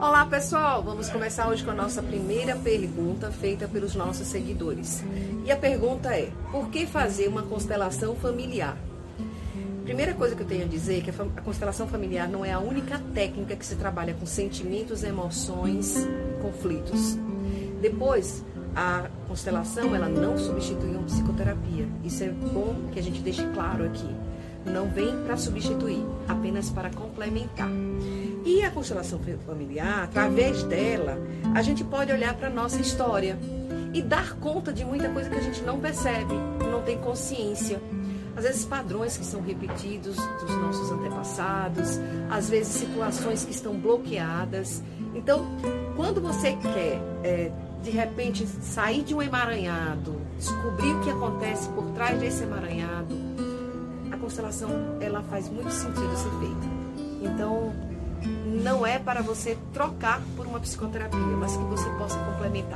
Olá pessoal, vamos começar hoje com a nossa primeira pergunta feita pelos nossos seguidores. E a pergunta é: por que fazer uma constelação familiar? Primeira coisa que eu tenho a dizer é que a constelação familiar não é a única técnica que se trabalha com sentimentos, emoções, conflitos. Depois, a constelação ela não substitui uma psicoterapia. Isso é bom que a gente deixe claro aqui. Não vem para substituir, apenas para complementar. E a constelação familiar, através dela, a gente pode olhar para a nossa história e dar conta de muita coisa que a gente não percebe, não tem consciência. Às vezes padrões que são repetidos dos nossos antepassados, às vezes situações que estão bloqueadas. Então, quando você quer é, de repente sair de um emaranhado, descobrir o que acontece por trás desse emaranhado, constelação ela faz muito sentido ser feita. Então, não é para você trocar por uma psicoterapia, mas que você possa complementar.